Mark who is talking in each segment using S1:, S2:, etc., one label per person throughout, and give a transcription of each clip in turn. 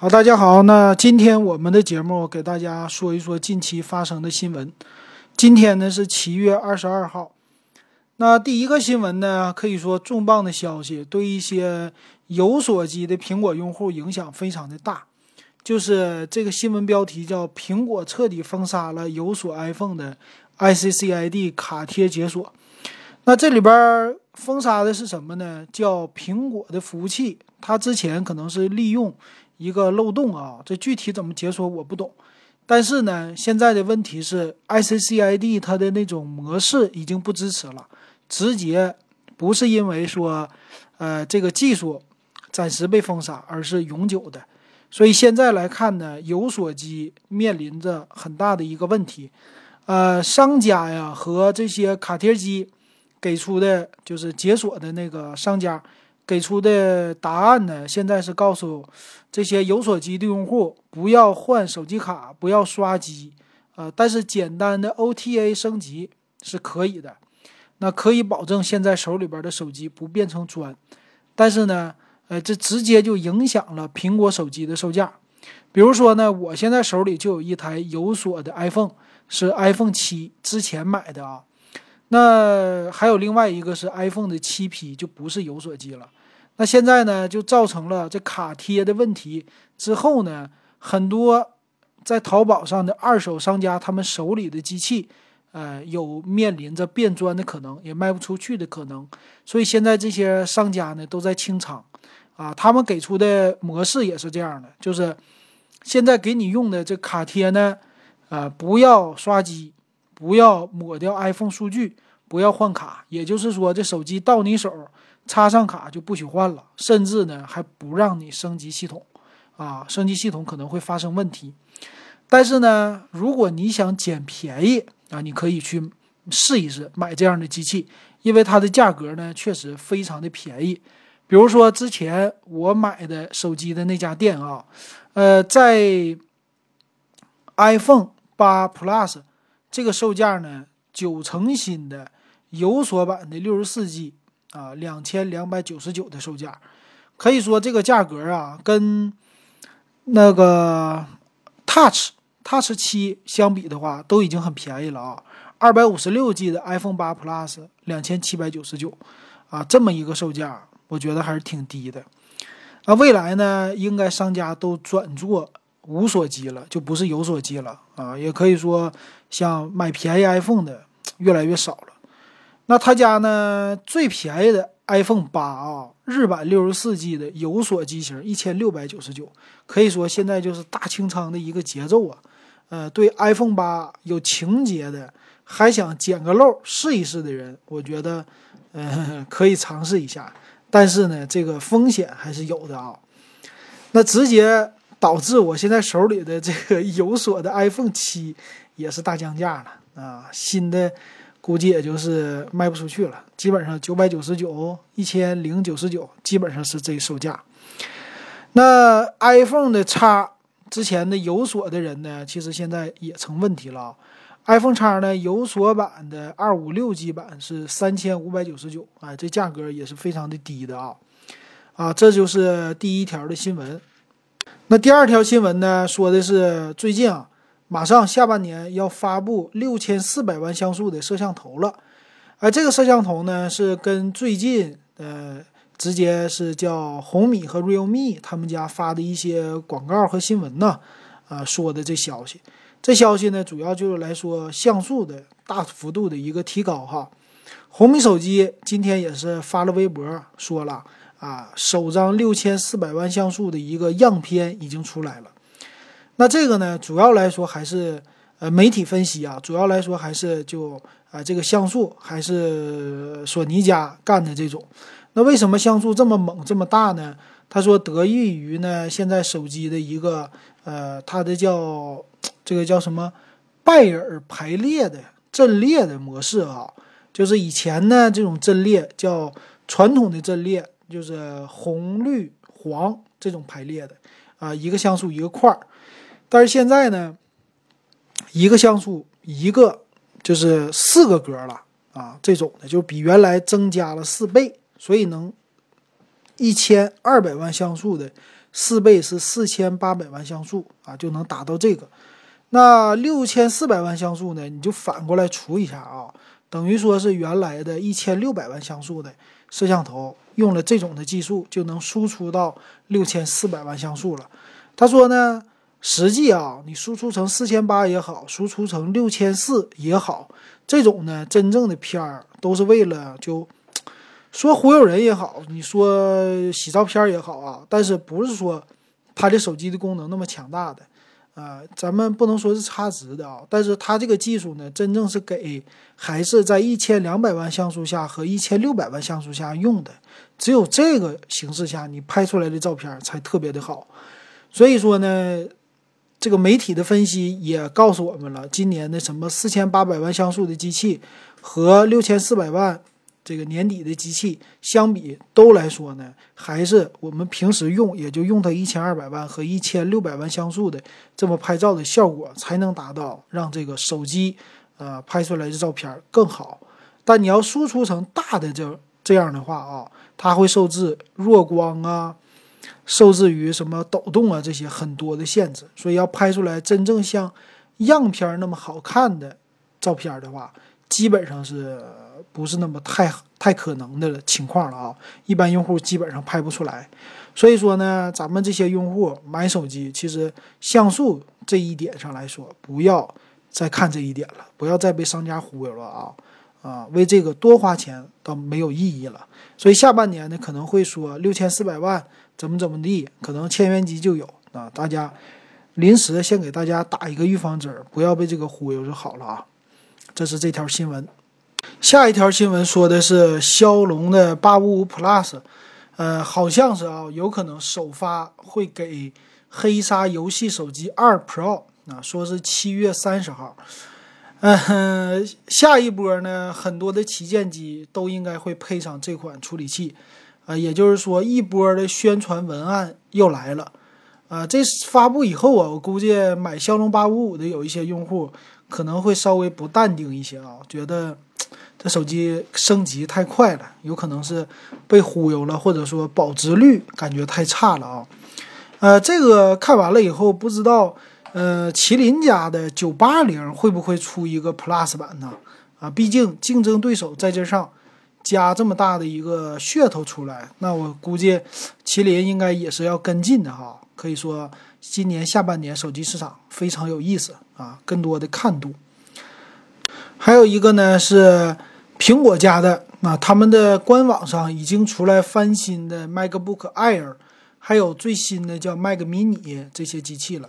S1: 好，大家好，那今天我们的节目给大家说一说近期发生的新闻。今天呢是七月二十二号，那第一个新闻呢可以说重磅的消息，对一些有锁机的苹果用户影响非常的大，就是这个新闻标题叫“苹果彻底封杀了有锁 iPhone 的 ICCID 卡贴解锁”。那这里边封杀的是什么呢？叫苹果的服务器，它之前可能是利用。一个漏洞啊，这具体怎么解锁我不懂，但是呢，现在的问题是 ICCID 它的那种模式已经不支持了，直接不是因为说，呃，这个技术暂时被封杀，而是永久的。所以现在来看呢，有锁机面临着很大的一个问题，呃，商家呀和这些卡贴机给出的就是解锁的那个商家。给出的答案呢？现在是告诉这些有锁机的用户不要换手机卡，不要刷机，呃，但是简单的 OTA 升级是可以的，那可以保证现在手里边的手机不变成砖。但是呢，呃，这直接就影响了苹果手机的售价。比如说呢，我现在手里就有一台有锁的 iPhone，是 iPhone 七之前买的啊。那还有另外一个是 iPhone 的七 P，就不是有锁机了。那现在呢，就造成了这卡贴的问题。之后呢，很多在淘宝上的二手商家，他们手里的机器，呃，有面临着变砖的可能，也卖不出去的可能。所以现在这些商家呢，都在清仓。啊，他们给出的模式也是这样的，就是现在给你用的这卡贴呢，呃，不要刷机，不要抹掉 iPhone 数据，不要换卡。也就是说，这手机到你手。插上卡就不许换了，甚至呢还不让你升级系统，啊，升级系统可能会发生问题。但是呢，如果你想捡便宜啊，你可以去试一试买这样的机器，因为它的价格呢确实非常的便宜。比如说之前我买的手机的那家店啊，呃，在 iPhone 八 Plus 这个售价呢，九成新的有锁版的六十四 G。啊，两千两百九十九的售价，可以说这个价格啊，跟那个 Touch Touch 七相比的话，都已经很便宜了啊。二百五十六 G 的 iPhone 八 Plus 两千七百九十九，啊，这么一个售价，我觉得还是挺低的。啊，未来呢，应该商家都转做无锁机了，就不是有锁机了啊。也可以说，像买便宜 iPhone 的越来越少了。那他家呢？最便宜的 iPhone 八啊，日版六十四 G 的有锁机型一千六百九十九，可以说现在就是大清仓的一个节奏啊。呃，对 iPhone 八有情节的，还想捡个漏试一试的人，我觉得，嗯，可以尝试一下。但是呢，这个风险还是有的啊。那直接导致我现在手里的这个有锁的 iPhone 七也是大降价了啊，新的。估计也就是卖不出去了，基本上九百九十九、一千零九十九，基本上是这售价。那 iPhone 的叉之前的有锁的人呢，其实现在也成问题了。iPhone 叉呢，有锁版的二五六 G 版是三千五百九十九，哎，这价格也是非常的低的啊。啊，这就是第一条的新闻。那第二条新闻呢，说的是最近啊。马上下半年要发布六千四百万像素的摄像头了，而这个摄像头呢是跟最近呃直接是叫红米和 realme 他们家发的一些广告和新闻呢啊说的这消息，这消息呢主要就是来说像素的大幅度的一个提高哈。红米手机今天也是发了微博说了啊，首张六千四百万像素的一个样片已经出来了。那这个呢，主要来说还是呃媒体分析啊，主要来说还是就啊这个像素还是索尼家干的这种。那为什么像素这么猛这么大呢？他说得益于呢现在手机的一个呃它的叫这个叫什么拜耳排列的阵列的模式啊，就是以前呢这种阵列叫传统的阵列，就是红绿黄这种排列的啊，一个像素一个块儿。但是现在呢，一个像素一个就是四个格了啊，这种的就比原来增加了四倍，所以能一千二百万像素的四倍是四千八百万像素啊，就能达到这个。那六千四百万像素呢？你就反过来除一下啊，等于说是原来的一千六百万像素的摄像头，用了这种的技术，就能输出到六千四百万像素了。他说呢，实际啊，你输出成四千八也好，输出成六千四也好，这种呢，真正的片儿都是为了就说忽悠人也好，你说洗照片也好啊，但是不是说它的手机的功能那么强大的。啊，咱们不能说是差值的啊，但是它这个技术呢，真正是给还是在一千两百万像素下和一千六百万像素下用的，只有这个形式下，你拍出来的照片才特别的好。所以说呢，这个媒体的分析也告诉我们了，今年的什么四千八百万像素的机器和六千四百万。这个年底的机器相比都来说呢，还是我们平时用也就用它一千二百万和一千六百万像素的这么拍照的效果，才能达到让这个手机呃拍出来的照片更好。但你要输出成大的这这样的话啊，它会受制弱光啊，受制于什么抖动啊这些很多的限制。所以要拍出来真正像样片那么好看的照片的话，基本上是。不是那么太太可能的情况了啊！一般用户基本上拍不出来，所以说呢，咱们这些用户买手机，其实像素这一点上来说，不要再看这一点了，不要再被商家忽悠了啊！啊，为这个多花钱倒没有意义了。所以下半年呢，可能会说六千四百万怎么怎么地，可能千元机就有啊！大家临时先给大家打一个预防针，不要被这个忽悠就好了啊！这是这条新闻。下一条新闻说的是骁龙的八五五 Plus，呃，好像是啊，有可能首发会给黑鲨游戏手机二 Pro 啊，说是七月三十号。嗯，下一波呢，很多的旗舰机都应该会配上这款处理器，啊，也就是说一波的宣传文案又来了。啊，这发布以后啊，我估计买骁龙八五五的有一些用户可能会稍微不淡定一些啊，觉得。这手机升级太快了，有可能是被忽悠了，或者说保值率感觉太差了啊。呃，这个看完了以后，不知道呃，麒麟家的九八零会不会出一个 Plus 版呢？啊，毕竟竞争对手在这上加这么大的一个噱头出来，那我估计麒麟应该也是要跟进的哈。可以说，今年下半年手机市场非常有意思啊，更多的看度。还有一个呢是。苹果家的啊，他们的官网上已经出来翻新的 MacBook Air，还有最新的叫 Mac Mini 这些机器了。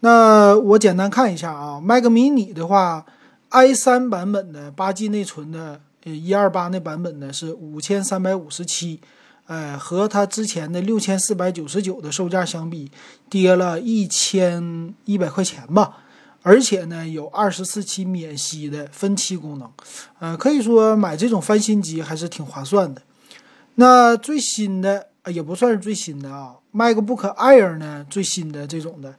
S1: 那我简单看一下啊，Mac Mini 的话，i3 版本的八 G 内存的，呃，一二八那版本呢是五千三百五十七，呃，和它之前的六千四百九十九的售价相比，跌了一千一百块钱吧。而且呢，有二十四期免息的分期功能，呃，可以说买这种翻新机还是挺划算的。那最新的也不算是最新的啊，MacBook Air 呢，最新的这种的，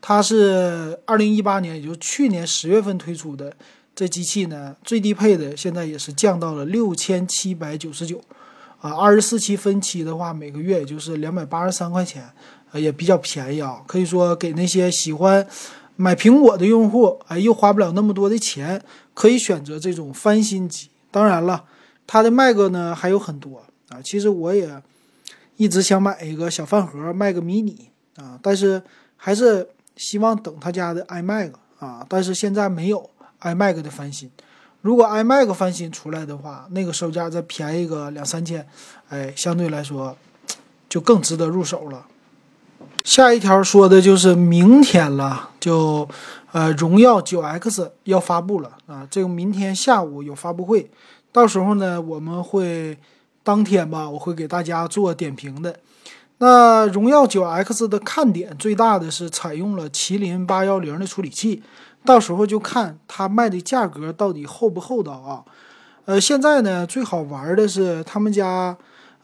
S1: 它是二零一八年，也就是去年十月份推出的。这机器呢，最低配的现在也是降到了六千七百九十九，啊，二十四期分期的话，每个月也就是两百八十三块钱，呃，也比较便宜啊。可以说给那些喜欢。买苹果的用户，哎，又花不了那么多的钱，可以选择这种翻新机。当然了，它的 Mac 呢还有很多啊。其实我也一直想买一个小饭盒 Mac mini 啊，但是还是希望等他家的 iMac 啊。但是现在没有 iMac 的翻新。如果 iMac 翻新出来的话，那个售价再便宜个两三千，哎，相对来说就更值得入手了。下一条说的就是明天了，就呃，荣耀九 X 要发布了啊，这个明天下午有发布会，到时候呢，我们会当天吧，我会给大家做点评的。那荣耀九 X 的看点最大的是采用了麒麟八幺零的处理器，到时候就看它卖的价格到底厚不厚道啊。呃，现在呢，最好玩的是他们家。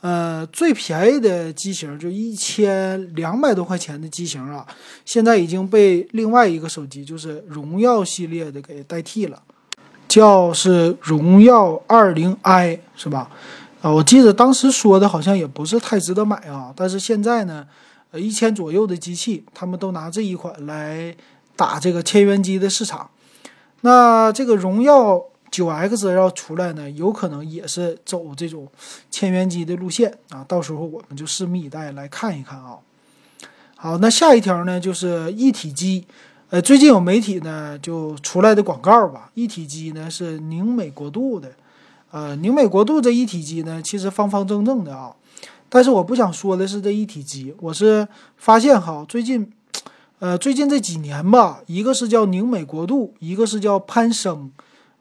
S1: 呃，最便宜的机型就一千两百多块钱的机型啊，现在已经被另外一个手机，就是荣耀系列的给代替了，叫是荣耀二零 i 是吧？啊，我记得当时说的好像也不是太值得买啊，但是现在呢，呃一千左右的机器，他们都拿这一款来打这个千元机的市场。那这个荣耀九 X 要出来呢，有可能也是走这种千元机的路线啊。到时候我们就拭目以待，来看一看啊。好，那下一条呢，就是一体机。呃，最近有媒体呢就出来的广告吧，一体机呢是宁美国度的。呃，宁美国度这一体机呢，其实方方正正的啊。但是我不想说的是这一体机，我是发现哈，最近，呃，最近这几年吧，一个是叫宁美国度，一个是叫攀升，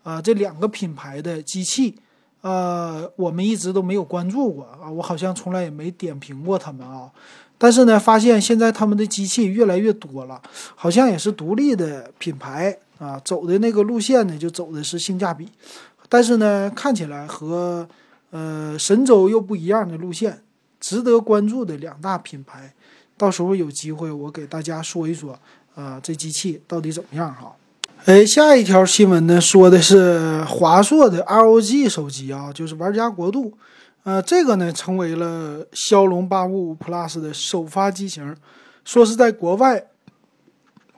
S1: 啊，这两个品牌的机器，呃，我们一直都没有关注过啊，我好像从来也没点评过他们啊。但是呢，发现现在他们的机器越来越多了，好像也是独立的品牌啊，走的那个路线呢，就走的是性价比。但是呢，看起来和呃神州又不一样的路线，值得关注的两大品牌，到时候有机会我给大家说一说，啊，这机器到底怎么样哈？哎，下一条新闻呢，说的是华硕的 ROG 手机啊，就是玩家国度，呃，这个呢成为了骁龙八五五 Plus 的首发机型，说是在国外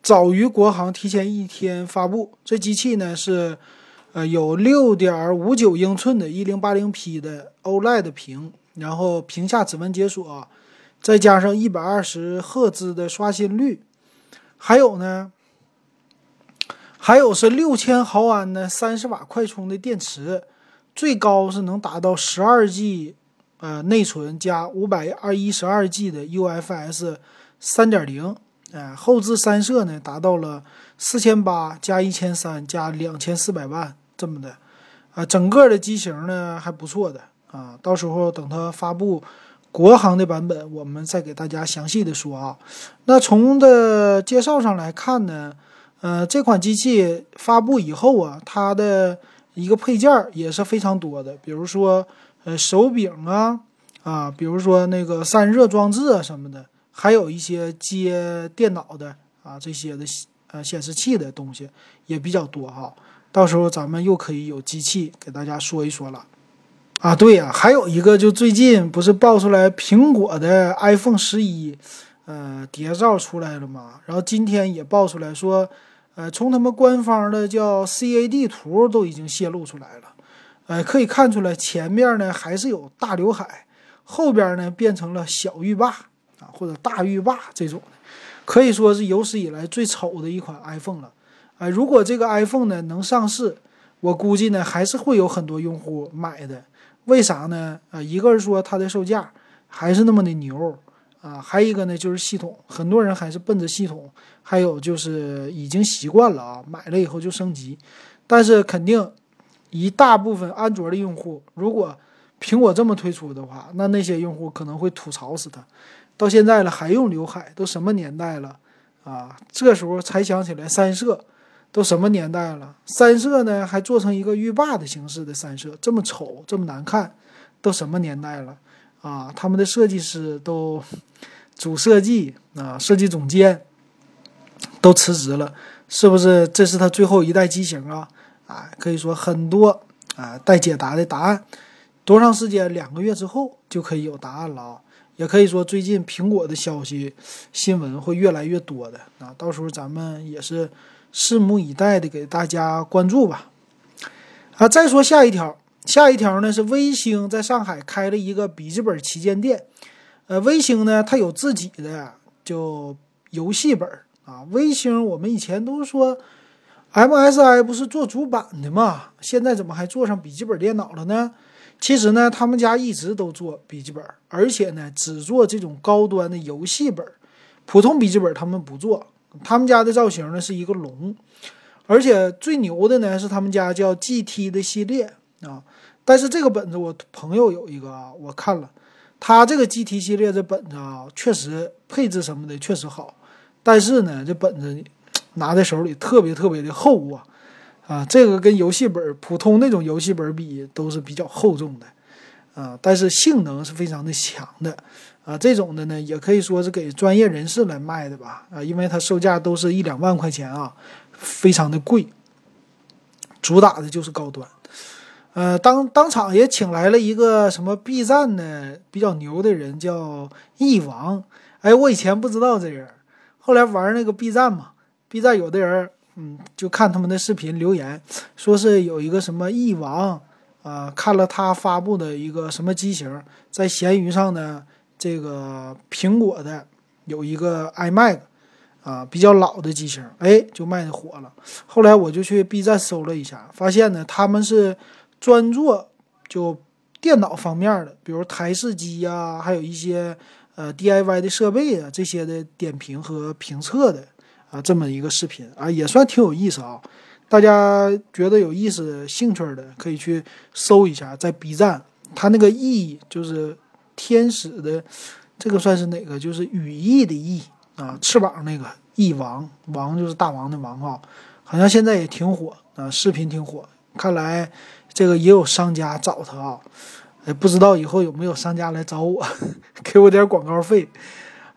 S1: 早于国行提前一天发布，这机器呢是。呃，有六点五九英寸的 1080P 的 OLED 屏，然后屏下指纹解锁，再加上一百二十赫兹的刷新率，还有呢，还有是六千毫安的三十瓦快充的电池，最高是能达到十二 G，呃，内存加五百二一十二 G 的 UFS 三点零，哎，后置三摄呢达到了四千八加一千三加两千四百万。这么的，啊，整个的机型呢还不错的啊，到时候等它发布国行的版本，我们再给大家详细的说啊。那从的介绍上来看呢，呃，这款机器发布以后啊，它的一个配件也是非常多的，比如说呃手柄啊，啊，比如说那个散热装置啊什么的，还有一些接电脑的啊这些的呃显示器的东西也比较多哈。到时候咱们又可以有机器给大家说一说了，啊，对呀，还有一个就最近不是爆出来苹果的 iPhone 十一，呃，谍照出来了吗？然后今天也爆出来说，呃，从他们官方的叫 CAD 图都已经泄露出来了，呃，可以看出来前面呢还是有大刘海，后边呢变成了小浴霸啊或者大浴霸这种的，可以说是有史以来最丑的一款 iPhone 了。哎，如果这个 iPhone 呢能上市，我估计呢还是会有很多用户买的。为啥呢？啊，一个是说它的售价还是那么的牛啊，还一个呢就是系统，很多人还是奔着系统，还有就是已经习惯了啊，买了以后就升级。但是肯定一大部分安卓的用户，如果苹果这么推出的话，那那些用户可能会吐槽死他。到现在了还用刘海，都什么年代了啊？这时候才想起来三摄。都什么年代了？三摄呢，还做成一个浴霸的形式的三摄，这么丑，这么难看，都什么年代了啊？他们的设计师都主设计啊，设计总监都辞职了，是不是？这是他最后一代机型啊？啊，可以说很多啊待解答的答案，多长时间？两个月之后就可以有答案了啊！也可以说最近苹果的消息新闻会越来越多的啊，到时候咱们也是。拭目以待的，给大家关注吧。啊，再说下一条，下一条呢是微星在上海开了一个笔记本旗舰店。呃，微星呢，它有自己的就游戏本啊。微星我们以前都说，MSI 不是做主板的嘛，现在怎么还做上笔记本电脑了呢？其实呢，他们家一直都做笔记本，而且呢，只做这种高端的游戏本，普通笔记本他们不做。他们家的造型呢是一个龙，而且最牛的呢是他们家叫 GT 的系列。啊。但是这个本子我朋友有一个啊，我看了，他这个 GT 系列这本子啊，确实配置什么的确实好，但是呢这本子拿在手里特别特别的厚啊。啊，这个跟游戏本普通那种游戏本比都是比较厚重的。啊，但是性能是非常的强的。啊，这种的呢，也可以说是给专业人士来卖的吧？啊，因为它售价都是一两万块钱啊，非常的贵。主打的就是高端。呃，当当场也请来了一个什么 B 站的比较牛的人，叫翼王。哎，我以前不知道这人，后来玩那个 B 站嘛，B 站有的人，嗯，就看他们的视频留言，说是有一个什么翼王啊，看了他发布的一个什么机型，在闲鱼上呢，这个苹果的有一个 iMac。啊，比较老的机型，哎，就卖的火了。后来我就去 B 站搜了一下，发现呢，他们是专做就电脑方面的，比如台式机呀，还有一些呃 DIY 的设备啊，这些的点评和评测的啊，这么一个视频啊，也算挺有意思啊。大家觉得有意思、兴趣的，可以去搜一下，在 B 站，它那个意义就是天使的，这个算是哪个？就是羽翼的翼。啊，翅膀那个翼王，王就是大王的王啊，好像现在也挺火啊，视频挺火。看来这个也有商家找他啊，哎，不知道以后有没有商家来找我，给我点广告费。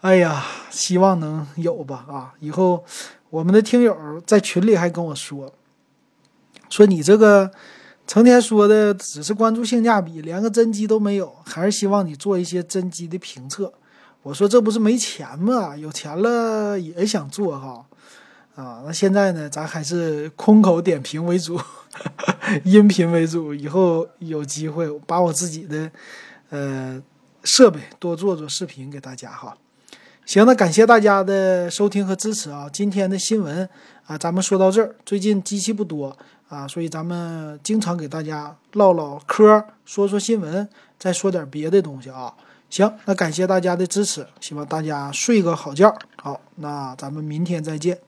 S1: 哎呀，希望能有吧啊！以后我们的听友在群里还跟我说，说你这个成天说的只是关注性价比，连个真机都没有，还是希望你做一些真机的评测。我说这不是没钱吗？有钱了也想做哈，啊，那现在呢，咱还是空口点评为主，音频为主。以后有机会把我自己的呃设备多做做视频给大家哈。行，那感谢大家的收听和支持啊！今天的新闻啊，咱们说到这儿。最近机器不多啊，所以咱们经常给大家唠唠嗑，说说新闻，再说点别的东西啊。行，那感谢大家的支持，希望大家睡个好觉。好，那咱们明天再见。